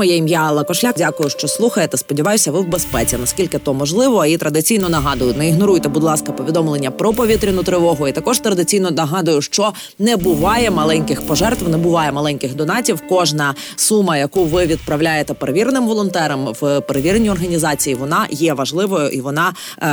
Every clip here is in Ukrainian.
Моє ім'я Алла Кошляк. Дякую, що слухаєте. Сподіваюся, ви в безпеці. Наскільки то можливо, і традиційно нагадую, не ігноруйте, будь ласка, повідомлення про повітряну тривогу. І також традиційно нагадую, що не буває маленьких пожертв, не буває маленьких донатів. Кожна сума, яку ви відправляєте перевіреним волонтерам в перевіреній організації, вона є важливою і вона е,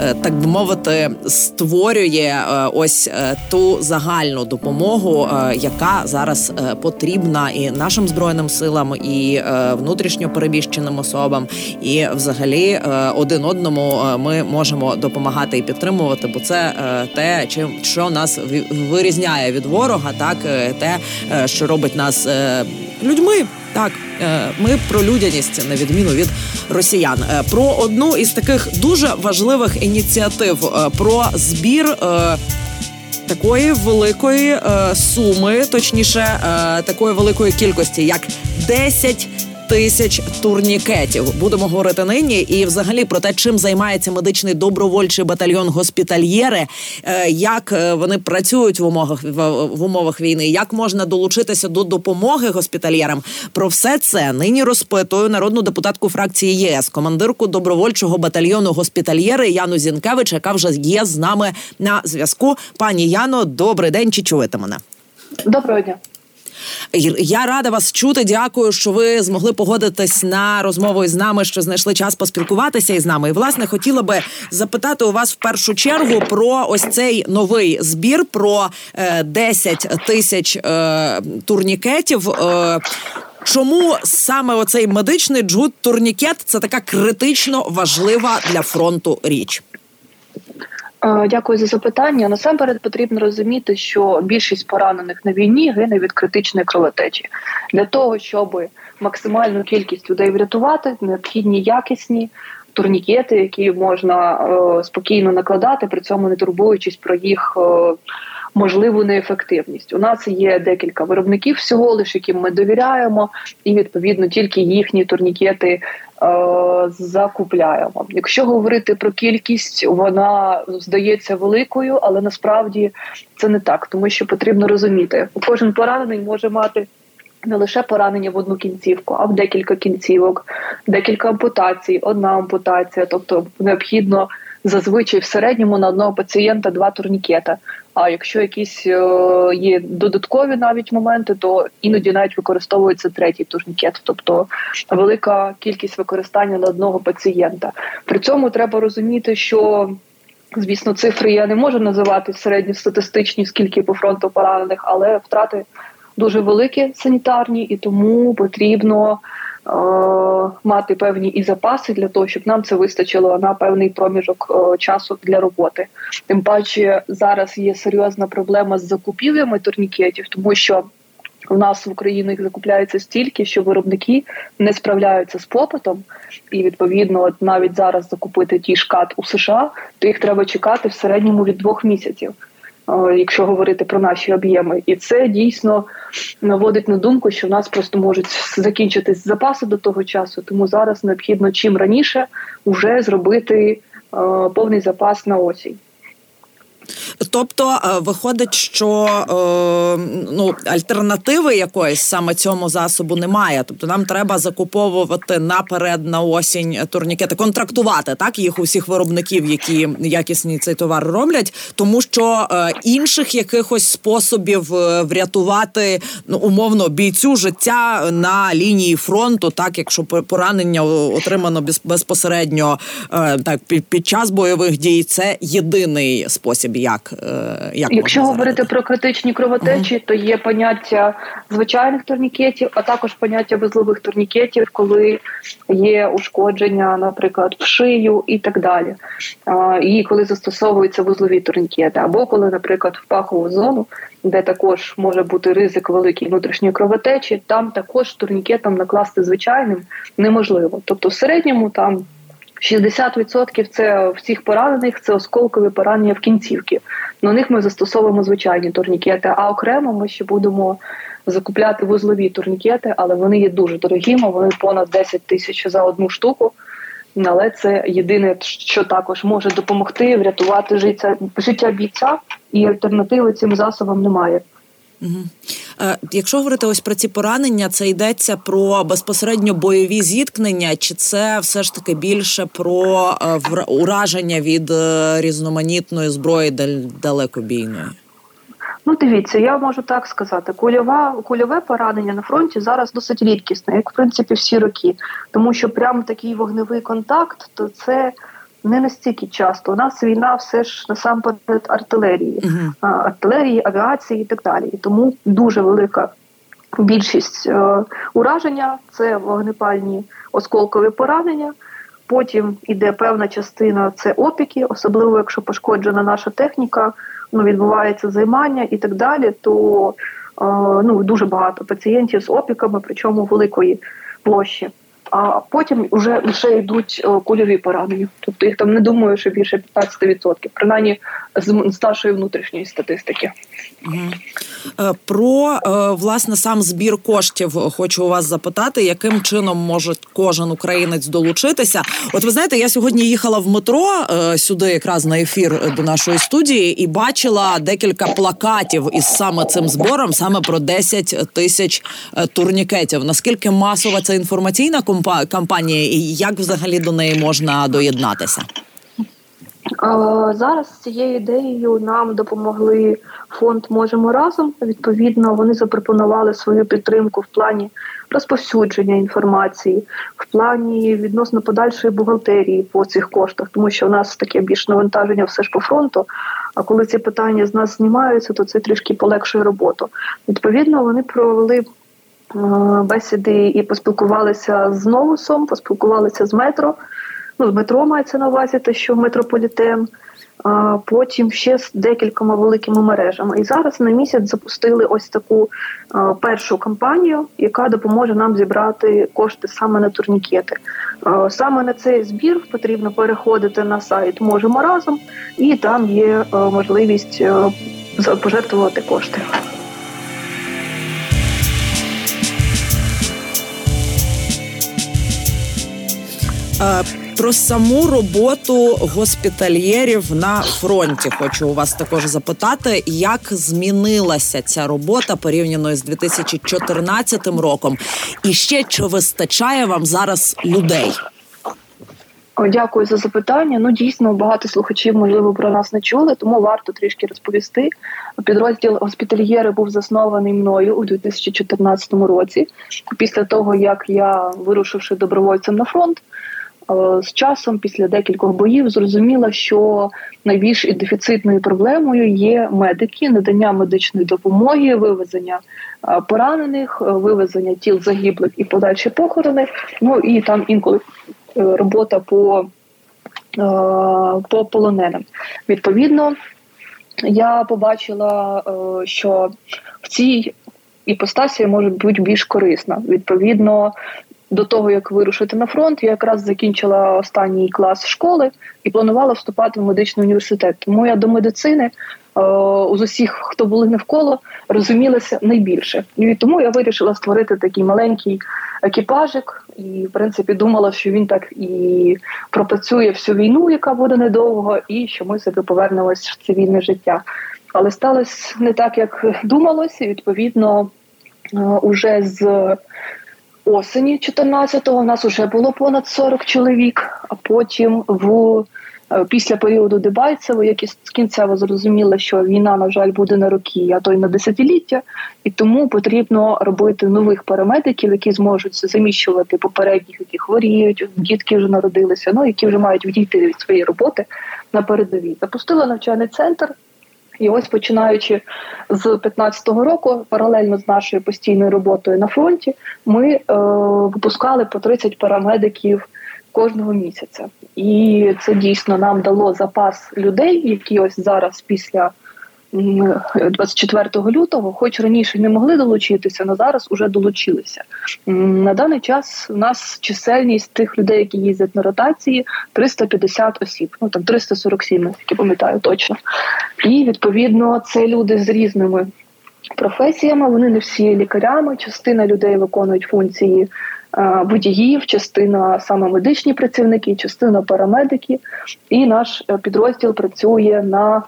е, так би мовити створює е, ось е, ту загальну допомогу, е, яка зараз е, потрібна і нашим збройним силам, і е, внутрішньо переміщеним особам, і взагалі е, один одному е, ми можемо допомагати і підтримувати, бо це те, чим що нас вирізняє від ворога, так те, що робить нас людьми. Так, ми про людяність на відміну від росіян. Про одну із таких дуже важливих ініціатив про збір. Такої великої е, суми, точніше, е, такої великої кількості, як 10 тисяч турнікетів. Будемо говорити нині і взагалі про те, чим займається медичний добровольчий батальйон госпітальєри, е, як е, вони працюють в умовах в, умовах війни, як можна долучитися до допомоги госпітальєрам. Про все це нині розпитую народну депутатку фракції ЄС, командирку добровольчого батальйону госпітальєри Яну Зінкевич, яка вже є з нами на зв'язку. Пані Яно, добрий день. Чи чуєте мене? Доброго дня. Я рада вас чути. Дякую, що ви змогли погодитись на розмову із нами, що знайшли час поспілкуватися із нами. І власне хотіла би запитати у вас в першу чергу про ось цей новий збір про е, 10 тисяч е, турнікетів. Е, Чому саме оцей медичний джут турнікет це така критично важлива для фронту річ? Е, Дякую за запитання. Насамперед потрібно розуміти, що більшість поранених на війні гине від критичної кровотечі. Для того щоб максимальну кількість людей врятувати, необхідні якісні турнікети, які можна е, спокійно накладати, при цьому не турбуючись про їх. е, Можливу неефективність. У нас є декілька виробників всього лише, яким ми довіряємо, і відповідно тільки їхні турнікети закупляємо. Якщо говорити про кількість, вона здається великою, але насправді це не так, тому що потрібно розуміти, кожен поранений може мати. Не лише поранення в одну кінцівку, а в декілька кінцівок, декілька ампутацій, одна ампутація. Тобто необхідно зазвичай в середньому на одного пацієнта два турнікета. А якщо якісь е, є додаткові навіть моменти, то іноді навіть використовується третій турнікет, тобто велика кількість використання на одного пацієнта. При цьому треба розуміти, що звісно цифри я не можу називати середньостатистичні, скільки по фронту поранених, але втрати дуже великі санітарні, і тому потрібно. Е, Мати певні і запаси для того, щоб нам це вистачило на певний проміжок е, часу для роботи. Тим паче зараз є серйозна проблема з закупівлями турнікетів, тому що у нас в Україні їх закупляється стільки, що виробники не справляються з попитом, і відповідно, от навіть зараз закупити ті шкат у США, то їх треба чекати в середньому від двох місяців. Якщо говорити про наші об'єми, і це дійсно наводить на думку, що в нас просто можуть закінчитись запаси до того часу. Тому зараз необхідно чим раніше вже зробити повний запас на осінь. Тобто е, виходить, що е, ну альтернативи якоїсь саме цьому засобу немає. Тобто нам треба закуповувати наперед на осінь турнікети, контрактувати так їх усіх виробників, які якісні цей товар роблять, тому що е, інших якихось способів врятувати ну умовно бійцю життя на лінії фронту, так якщо поранення отримано без- безпосередньо так під час бойових дій, це єдиний спосіб, як, е, як Якщо можна говорити зарадити. про критичні кровотечі, то є поняття звичайних турнікетів, а також поняття вузлових турнікетів, коли є ушкодження, наприклад, в шию і так далі. І коли застосовуються вузлові турнікети, або коли, наприклад, в пахову зону, де також може бути ризик великої внутрішньої кровотечі, там також турнікетом накласти звичайним неможливо. Тобто, в середньому там 60% це всіх поранених це осколкові поранення в кінцівки. На них ми застосовуємо звичайні турнікети, а окремо ми ще будемо закупляти вузлові турнікети, але вони є дуже дорогими. Вони понад 10 тисяч за одну штуку. Але це єдине, що також може допомогти врятувати життя життя бійця, і альтернативи цим засобам немає. Угу. Якщо говорити ось про ці поранення, це йдеться про безпосередньо бойові зіткнення, чи це все ж таки більше про е, ураження від е, різноманітної зброї далекобійної? Ну, дивіться, я можу так сказати. Кульова кульове поранення на фронті зараз досить рідкісне, як в принципі всі роки, тому що прямо такий вогневий контакт, то це не настільки часто. У нас війна все ж насамперед артилерії, uh-huh. артилерії, авіації і так далі. І тому дуже велика більшість е, ураження це вогнепальні осколкові поранення. Потім іде певна частина це опіки, особливо якщо пошкоджена наша техніка, ну відбувається займання і так далі. То е, ну дуже багато пацієнтів з опіками, причому великої площі а потім вже лише йдуть е, кульові поранення. Тобто їх там не думаю, що більше 15%, принаймні з старшої внутрішньої статистики. Угу. Про е, власне сам збір коштів хочу у вас запитати, яким чином може кожен українець долучитися. От ви знаєте, я сьогодні їхала в метро сюди, якраз на ефір до нашої студії, і бачила декілька плакатів із саме цим збором, саме про 10 тисяч турнікетів. Наскільки масова ця інформаційна компанія? Кампанії, і як взагалі до неї можна доєднатися? Зараз цією ідеєю нам допомогли фонд Можемо разом. Відповідно, вони запропонували свою підтримку в плані розповсюдження інформації, в плані відносно подальшої бухгалтерії по цих коштах, тому що у нас таке більш навантаження все ж по фронту. А коли ці питання з нас знімаються, то це трішки полегшує роботу. Відповідно, вони провели бесіди і поспілкувалися з новусом, поспілкувалися з метро. Ну, з метро мається на увазі, те, що метрополітен. Потім ще з декількома великими мережами. І зараз на місяць запустили ось таку а, першу кампанію, яка допоможе нам зібрати кошти саме на турнікети. А, саме на цей збір потрібно переходити на сайт Можемо разом, і там є можливість пожертвувати кошти. Про саму роботу госпітальєрів на фронті хочу у вас також запитати, як змінилася ця робота порівняно з 2014 роком, і ще чи вистачає вам зараз людей? Дякую за запитання. Ну дійсно багато слухачів можливо про нас не чули, тому варто трішки розповісти. Підрозділ госпітальєри був заснований мною у 2014 році. Після того як я вирушивши добровольцем на фронт. Е, з часом, після декількох боїв, зрозуміла, що найбільш дефіцитною проблемою є медики, надання медичної допомоги, вивезення е, поранених, е, вивезення тіл загиблих і подальші похорони. Ну і там інколи робота по, по полоненим. Відповідно, я побачила, що в цій іпостасі може бути більш корисна. Відповідно, до того, як вирушити на фронт, я якраз закінчила останній клас школи і планувала вступати в медичний університет. Тому я до медицини е, з усіх, хто були навколо, розумілася найбільше. І тому я вирішила створити такий маленький екіпажик, і в принципі думала, що він так і пропрацює всю війну, яка буде недовго, і що ми себе повернемось в цивільне життя. Але сталося не так, як думалося, і відповідно. Е, уже з осені 14-го у нас вже було понад 40 чоловік. А потім в е, після періоду Дебальцево, які кінцево зрозуміли, що війна, на жаль, буде на роки, а то й на десятиліття, і тому потрібно робити нових парамедиків, які зможуть заміщувати попередніх, які хворіють, дітки вже народилися, ну які вже мають відійти від своєї роботи на передовій. Запустили навчальний центр. І ось починаючи з 15-го року, паралельно з нашою постійною роботою на фронті, ми е, випускали по 30 парамедиків кожного місяця, і це дійсно нам дало запас людей, які ось зараз після 24 лютого, хоч раніше не могли долучитися, але зараз уже долучилися. На даний час у нас чисельність тих людей, які їздять на ротації, 350 осіб. Ну там 347, наскільки пам'ятаю точно. І відповідно це люди з різними професіями. Вони не всі лікарями. Частина людей виконують функції водіїв, частина саме медичні працівники, частина парамедики. І наш підрозділ працює на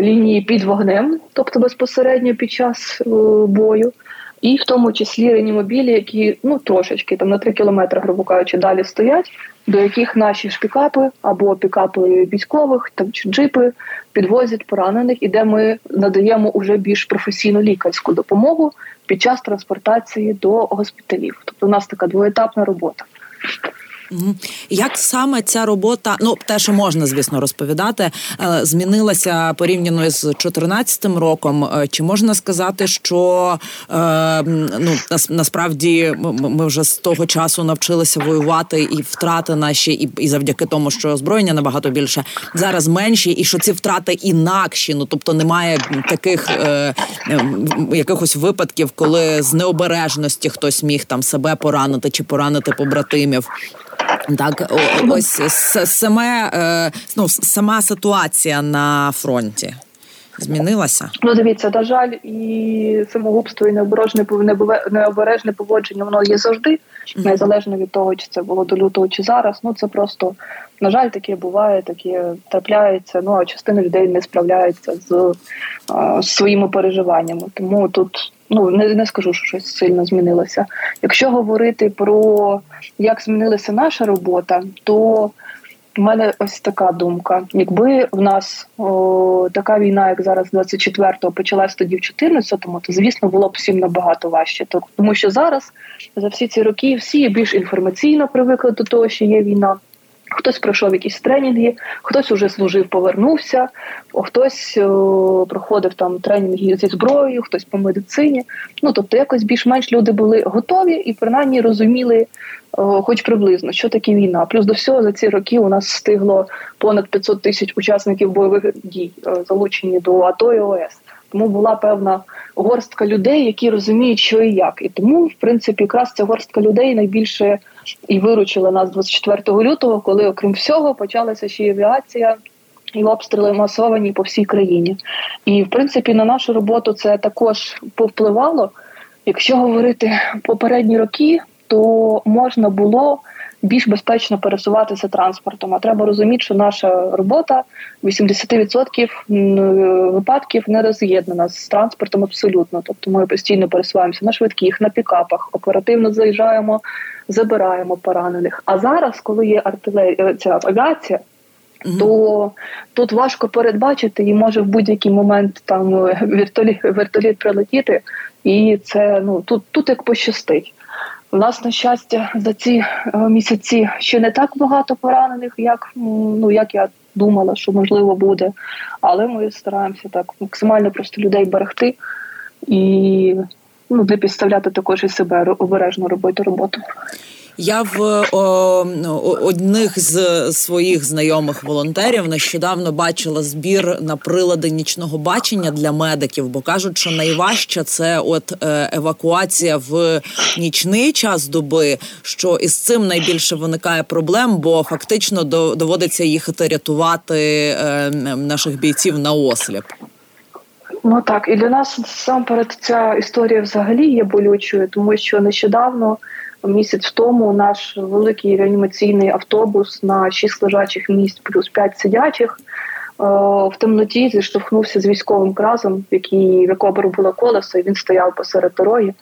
лінії під вогнем, тобто безпосередньо під час бою і в тому числі реанімобілі, які ну трошечки там на 3 кілометри, грубо кажучи, далі стоять, до яких наші ж пікапи або пікапи військових там чи джипи підвозять поранених, і де ми надаємо уже більш професійну лікарську допомогу під час транспортації до госпіталів. Тобто, у нас така двоетапна робота. Як саме ця робота, ну те, що можна, звісно, розповідати, е, змінилася порівняно з 2014 роком? Е, чи можна сказати, що е, ну насправді ми вже з того часу навчилися воювати, і втрати наші, і завдяки тому, що озброєння набагато більше зараз менші, і що ці втрати інакші? Ну тобто немає таких е, якихось випадків, коли з необережності хтось міг там себе поранити чи поранити побратимів. Так, ось саме е, ну, сама ситуація на фронті змінилася. Ну, дивіться, на жаль, і самогубство, і необережне необережне поводження воно є завжди, незалежно від того, чи це було до лютого, чи зараз. Ну це просто на жаль, таке буває, таке трапляється. Ну а частина людей не справляється з а, своїми переживаннями. Тому тут ну не, не скажу, що щось сильно змінилося. Якщо говорити про як змінилася наша робота, то у мене ось така думка: якби в нас о, така війна, як зараз 24-го, почалась тоді в 14-му, то звісно було б всім набагато важче. Тому що зараз за всі ці роки всі більш інформаційно привикли до того, що є війна. Хтось пройшов якісь тренінги, хтось уже служив, повернувся, хтось о, проходив там тренінги зі зброєю, хтось по медицині. Ну тобто, якось більш-менш люди були готові і принаймні розуміли, о, хоч приблизно, що таке війна. Плюс до всього за ці роки у нас стигло понад 500 тисяч учасників бойових дій, залучені до АТО і ОС. Тому була певна горстка людей, які розуміють, що і як. І тому, в принципі, якраз ця горстка людей найбільше і виручила нас 24 лютого, коли, окрім всього, почалася ще й авіація. І обстріли масовані по всій країні, і в принципі на нашу роботу це також повпливало. Якщо говорити попередні роки, то можна було більш безпечно пересуватися транспортом. А треба розуміти, що наша робота 80% випадків не роз'єднана з транспортом абсолютно. Тобто ми постійно пересуваємося на швидких, на пікапах, оперативно заїжджаємо, забираємо поранених. А зараз, коли є артилерія ця авіація. Mm-hmm. То тут важко передбачити і може в будь-який момент там вертоліт вертоліт прилетіти, і це ну тут тут як пощастить. У нас на щастя за ці е, місяці ще не так багато поранених, як ну як я думала, що можливо буде. Але ми стараємося так максимально просто людей берегти і ну не підставляти також і себе обережно робити роботу. Я в о, одних з своїх знайомих волонтерів нещодавно бачила збір на прилади нічного бачення для медиків, бо кажуть, що найважче це от е, евакуація в нічний час доби. Що із цим найбільше виникає проблем, бо фактично доводиться їхати рятувати е, наших бійців на осліп. Ну так і для нас сам перед ця історія взагалі є болючою, тому що нещодавно місяць тому наш великий реанімаційний автобус на 6 лежачих місць плюс 5 сидячих. Е, в темноті зіштовхнувся з військовим кразом, який в якого було колесо, і він стояв посеред дороги,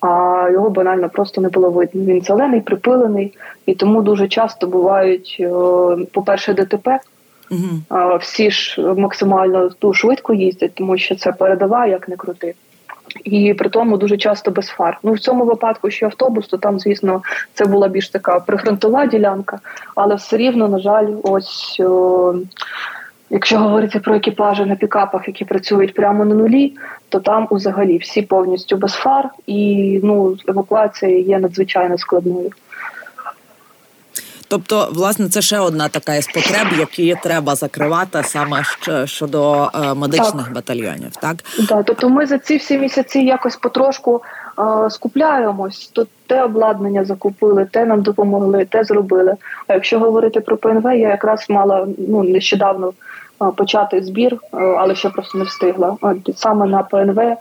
а його банально просто не було видно. Він зелений, припилений, і тому дуже часто бувають, е, по-перше, ДТП. Угу. Всі ж максимально ту швидко їздять, тому що це передова, як не крути і при тому дуже часто без фар. Ну в цьому випадку, що автобус, то там, звісно, це була більш така прифронтова ділянка, але все рівно, на жаль, ось. О, Якщо говорити про екіпажі на пікапах, які працюють прямо на нулі, то там взагалі всі повністю без фар, і ну евакуація є надзвичайно складною. Тобто, власне, це ще одна така із потреб, які треба закривати саме щодо е, медичних так. батальйонів. Так Так, тобто, ми за ці всі місяці якось потрошку е, скупляємось. То те обладнання закупили, те нам допомогли, те зробили. А якщо говорити про ПНВ, я якраз мала ну нещодавно е, почати збір, е, але ще просто не встигла. Саме на ПНВ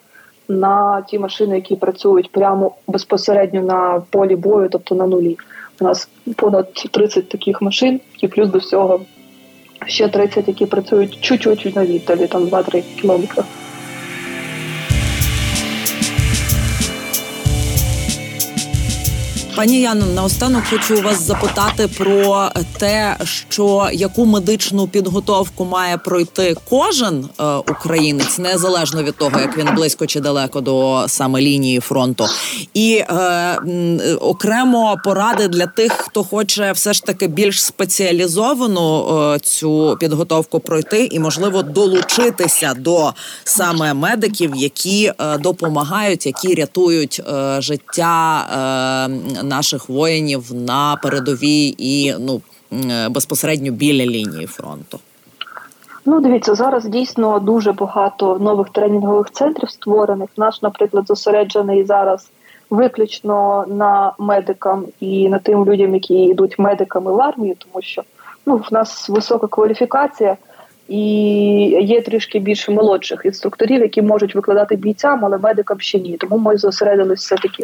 на ті машини, які працюють прямо безпосередньо на полі бою, тобто на нулі. У нас понад 30 таких машин, і плюс до всього ще 30, які працюють чуть-чуть на віддалі, там 2-3 кілометри. Пані Яно, наостанок хочу вас запитати про те, що яку медичну підготовку має пройти кожен е, українець, незалежно від того, як він близько чи далеко до саме лінії фронту, і е, окремо поради для тих, хто хоче все ж таки більш спеціалізовану е, цю підготовку пройти, і можливо долучитися до саме медиків, які е, допомагають, які рятують е, життя. Наших воїнів на передовій і ну е, безпосередньо біля лінії фронту? Ну, дивіться, зараз дійсно дуже багато нових тренінгових центрів створених. Наш, наприклад, зосереджений зараз виключно на медикам і на тим людям, які йдуть медиками в армію, тому що ну в нас висока кваліфікація. І є трішки більше молодших інструкторів, які можуть викладати бійцям, але медикам ще ні. Тому ми зосередилися все таки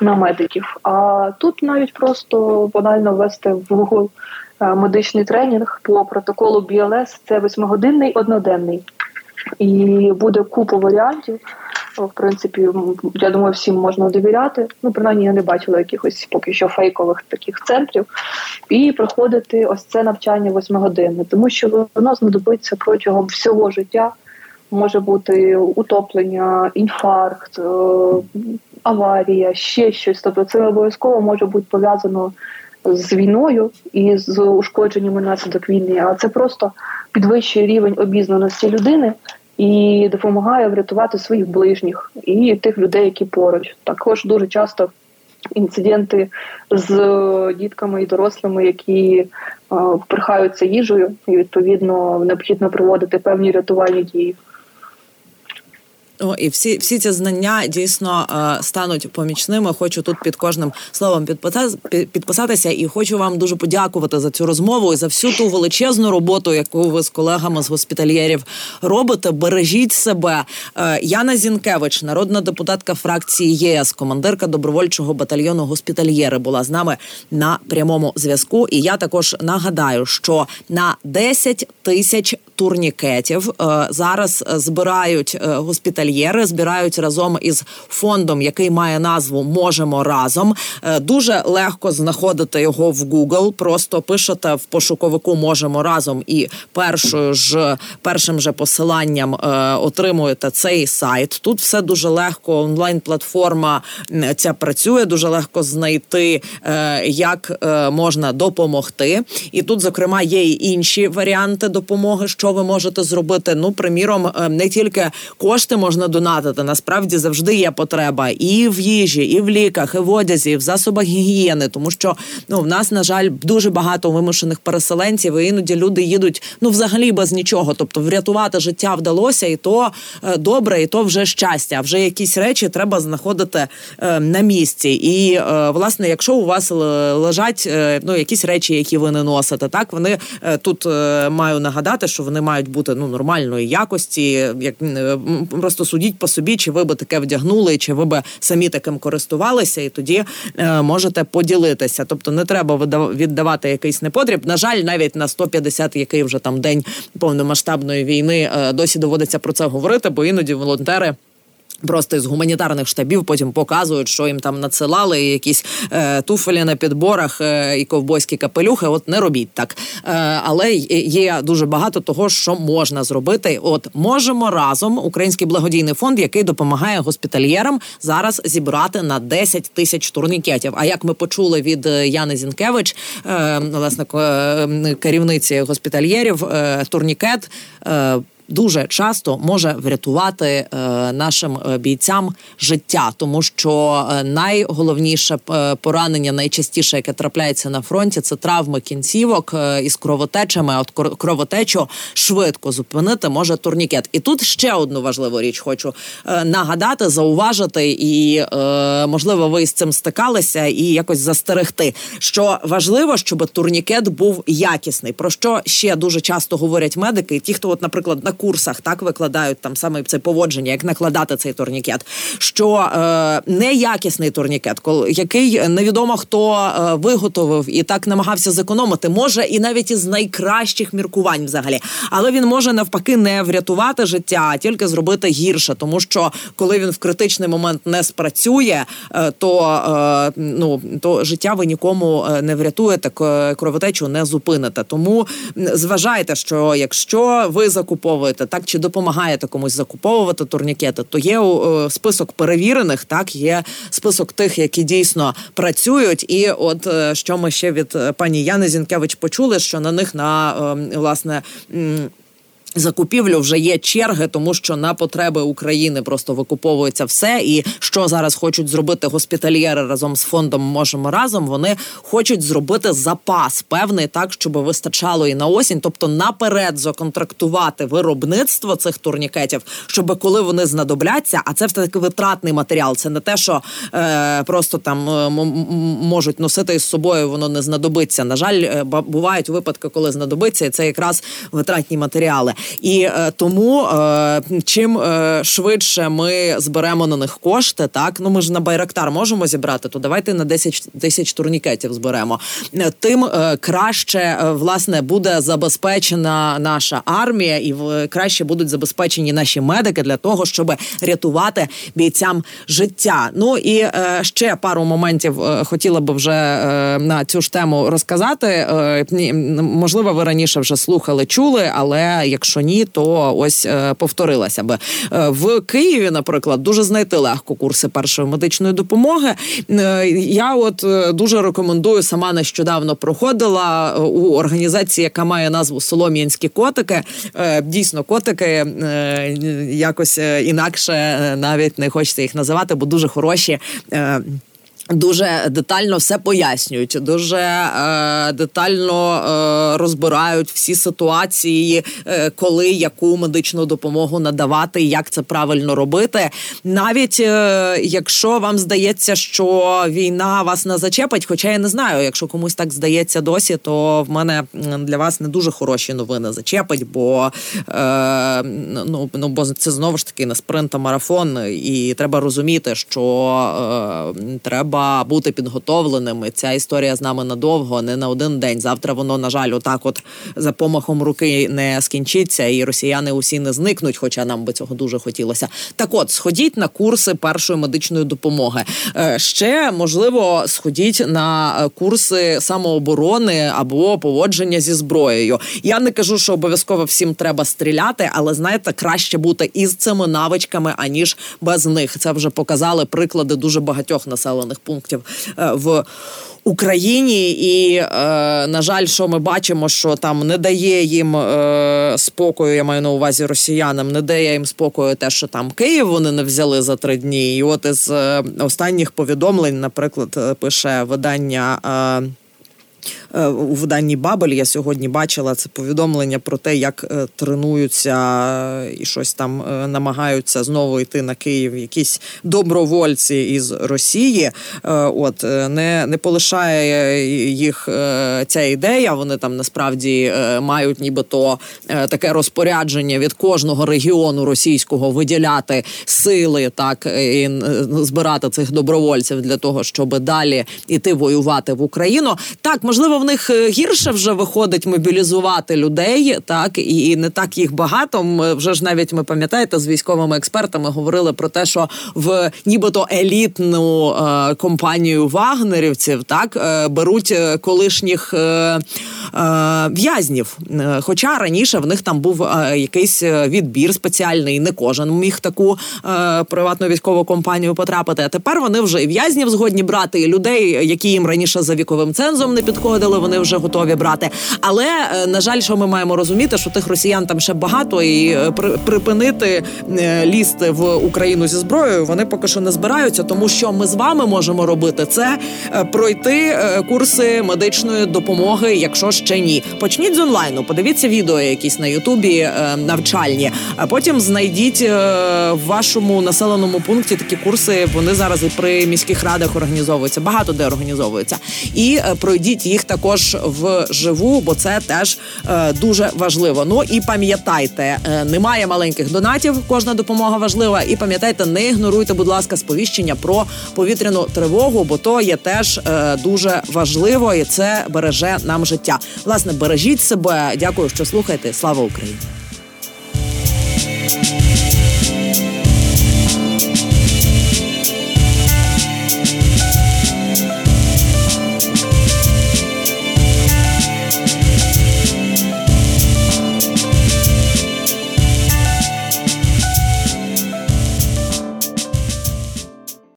на медиків. А тут навіть просто банально ввести в Google е, медичний тренінг по протоколу BLS. Це восьмигодинний одноденний, і буде купа варіантів. В принципі, я думаю, всім можна довіряти. Ну, принаймні, я не бачила якихось поки що фейкових таких центрів, і проходити ось це навчання восьмигодинне, тому що воно знадобиться протягом всього життя. Може бути утоплення, інфаркт, е, аварія, ще щось. Тобто, це обов'язково може бути пов'язано з війною і з ушкодженнями наслідок війни. А це просто підвищує рівень обізнаності людини і допомагає врятувати своїх ближніх і тих людей, які поруч. Також дуже часто інциденти з дітками і дорослими, які прихаються їжею, і відповідно необхідно проводити певні рятувальні дії. О, і всі всі ці знання дійсно е, стануть помічними. Хочу тут під кожним словом підписатися, і хочу вам дуже подякувати за цю розмову і за всю ту величезну роботу, яку ви з колегами з госпітальєрів робите. Бережіть себе. Е, Яна Зінкевич, народна депутатка фракції ЄС, командирка добровольчого батальйону госпітальєри, була з нами на прямому зв'язку. І я також нагадаю, що на 10 тисяч турнікетів е, зараз збирають госпітальєри госпітальєри збирають разом із фондом, який має назву Можемо разом. Е, дуже легко знаходити його в Google. Просто пишете в пошуковику Можемо разом і першою ж першим же посиланням е, отримуєте цей сайт. Тут все дуже легко. Онлайн платформа ця працює. Дуже легко знайти, е, як можна допомогти. І тут, зокрема, є й інші варіанти допомоги, що ви можете зробити. Ну, приміром, не тільки кошти можна донатити. Насправді завжди є потреба і в їжі, і в ліках, і в одязі, і в засобах гігієни, тому що ну в нас на жаль дуже багато вимушених переселенців. і Іноді люди їдуть ну взагалі без нічого. Тобто, врятувати життя вдалося, і то е, добре, і то вже щастя. Вже якісь речі треба знаходити е, на місці. І е, власне, якщо у вас лежать ну якісь речі, які ви не носите, так вони тут маю нагадати, що вони мають бути ну нормальної якості, як просто судіть по собі, чи ви би таке вдягнули, чи ви би самі таким користувалися, і тоді е, можете поділитися. Тобто не треба віддавати якийсь непотріб. На жаль, навіть на 150, який вже там день повномасштабної війни, е, досі доводиться про це говорити, бо іноді волонтери. Просто з гуманітарних штабів потім показують, що їм там надсилали якісь е, туфелі на підборах е, і ковбойські капелюхи. От не робіть так. Е, але є дуже багато того, що можна зробити. От можемо разом український благодійний фонд, який допомагає госпітальєрам зараз зібрати на 10 тисяч турнікетів. А як ми почули від Яни Зінкевич, е, власне е, керівниці госпітальєрів, е, турнікет. Дуже часто може врятувати е, нашим е, бійцям життя, тому що е, найголовніше поранення, найчастіше, яке трапляється на фронті, це травми кінцівок із кровотечами. От кровотечу швидко зупинити може турнікет. І тут ще одну важливу річ хочу нагадати, зауважити, і можливо, ви з цим стикалися і якось застерегти. Що важливо, щоб турнікет був якісний. Про що ще дуже часто говорять медики, ті, хто, от, наприклад, на курсах так викладають там саме це поводження, як накладати цей турнікет. Що е, неякісний турнікет, коли який невідомо хто е, виготовив і так намагався зекономити, може і навіть із найкращих міркувань, взагалі, але він може навпаки не врятувати життя, а тільки зробити гірше, тому що коли він в критичний момент не спрацює, е, то е, ну то життя ви нікому е, не врятуєте, кровотечу не зупините. Тому зважайте, що якщо ви закуповуєте так чи допомагаєте комусь закуповувати турнікети, то є список перевірених, так є список тих, які дійсно працюють. І от що ми ще від пані Яни Зінкевич почули, що на них на ем, власне. Закупівлю вже є черги, тому що на потреби України просто викуповується все. І що зараз хочуть зробити госпітальєри разом з фондом можемо разом. Вони хочуть зробити запас певний так, щоб вистачало і на осінь, тобто наперед законтрактувати виробництво цих турнікетів, щоб коли вони знадобляться, а це все таки витратний матеріал. Це не те, що е, просто там е, можуть носити із собою, воно не знадобиться. На жаль, е, бувають випадки, коли знадобиться, і це якраз витратні матеріали. І е, тому е, чим е, швидше ми зберемо на них кошти, так ну ми ж на Байрактар можемо зібрати, то давайте на 10 тисяч турнікетів зберемо. Тим краще власне буде забезпечена наша армія, і краще будуть забезпечені наші медики для того, щоб рятувати бійцям життя. Ну і ще пару моментів хотіла би вже на цю ж тему розказати. Можливо, ви раніше вже слухали, чули, але якщо якщо ні, то ось е, повторилася би е, в Києві. Наприклад, дуже знайти легко курси першої медичної допомоги. Е, я от дуже рекомендую сама нещодавно проходила у організації, яка має назву Солом'янські котики. Дійсно, котики якось інакше навіть не хочеться їх називати, бо дуже хороші. Дуже детально все пояснюють, дуже е, детально е, розбирають всі ситуації, е, коли яку медичну допомогу надавати, як це правильно робити. Навіть е, якщо вам здається, що війна вас не зачепить, хоча я не знаю, якщо комусь так здається досі, то в мене для вас не дуже хороші новини зачепить, бо е, ну, ну бо це знову ж таки не спринт, а марафон, і треба розуміти, що е, треба треба бути підготовленими. Ця історія з нами надовго, не на один день. Завтра воно на жаль, отак, от за помахом руки не скінчиться, і росіяни усі не зникнуть. Хоча нам би цього дуже хотілося. Так, от сходіть на курси першої медичної допомоги. Е, ще можливо, сходіть на курси самооборони або поводження зі зброєю. Я не кажу, що обов'язково всім треба стріляти, але знаєте, краще бути із цими навичками аніж без них. Це вже показали приклади дуже багатьох населених пунктів е, в. Україні, і е, на жаль, що ми бачимо, що там не дає їм е, спокою. Я маю на увазі росіянам, не дає їм спокою, те, що там Київ вони не взяли за три дні. І от із останніх повідомлень, наприклад, пише видання. Е, Е, у виданні Бабель я сьогодні бачила це повідомлення про те, як е, тренуються і щось там е, намагаються знову йти на Київ. Якісь добровольці із Росії. От не не полишає їх ця ідея. Вони там насправді мають нібито таке розпорядження від кожного регіону російського виділяти сили, так і збирати цих добровольців для того, щоб далі іти воювати в Україну. Так можливо, них е, гірше вже виходить мобілізувати людей, так і не так їх багато. Ми вже ж навіть ми пам'ятаєте з військовими експертами говорили про те, що в нібито елітну е, компанію вагнерівців так е, беруть е, колишніх е, е, в'язнів. Хоча раніше в них там був е, якийсь відбір спеціальний, не кожен міг таку приватну військову компанію потрапити. А тепер вони вже і в'язнів згодні брати і людей, які їм раніше за віковим цензом не підходили вони вже готові брати. Але е, на жаль, що ми маємо розуміти, що тих росіян там ще багато, і е, припинити е, лізти в Україну зі зброєю вони поки що не збираються. Тому що ми з вами можемо робити це пройти курси медичної допомоги, якщо ще ні. Почніть з онлайну, подивіться відео, якісь на Ютубі навчальні. А потім знайдіть в вашому населеному пункті такі курси. Вони зараз і при міських радах організовуються. Багато де організовуються, і пройдіть їх також також вживу, бо це теж е, дуже важливо. Ну і пам'ятайте, е, немає маленьких донатів. Кожна допомога важлива. І пам'ятайте, не ігноруйте, будь ласка, сповіщення про повітряну тривогу, бо то є теж е, дуже важливо, і це береже нам життя. Власне, бережіть себе. Дякую, що слухаєте. Слава Україні!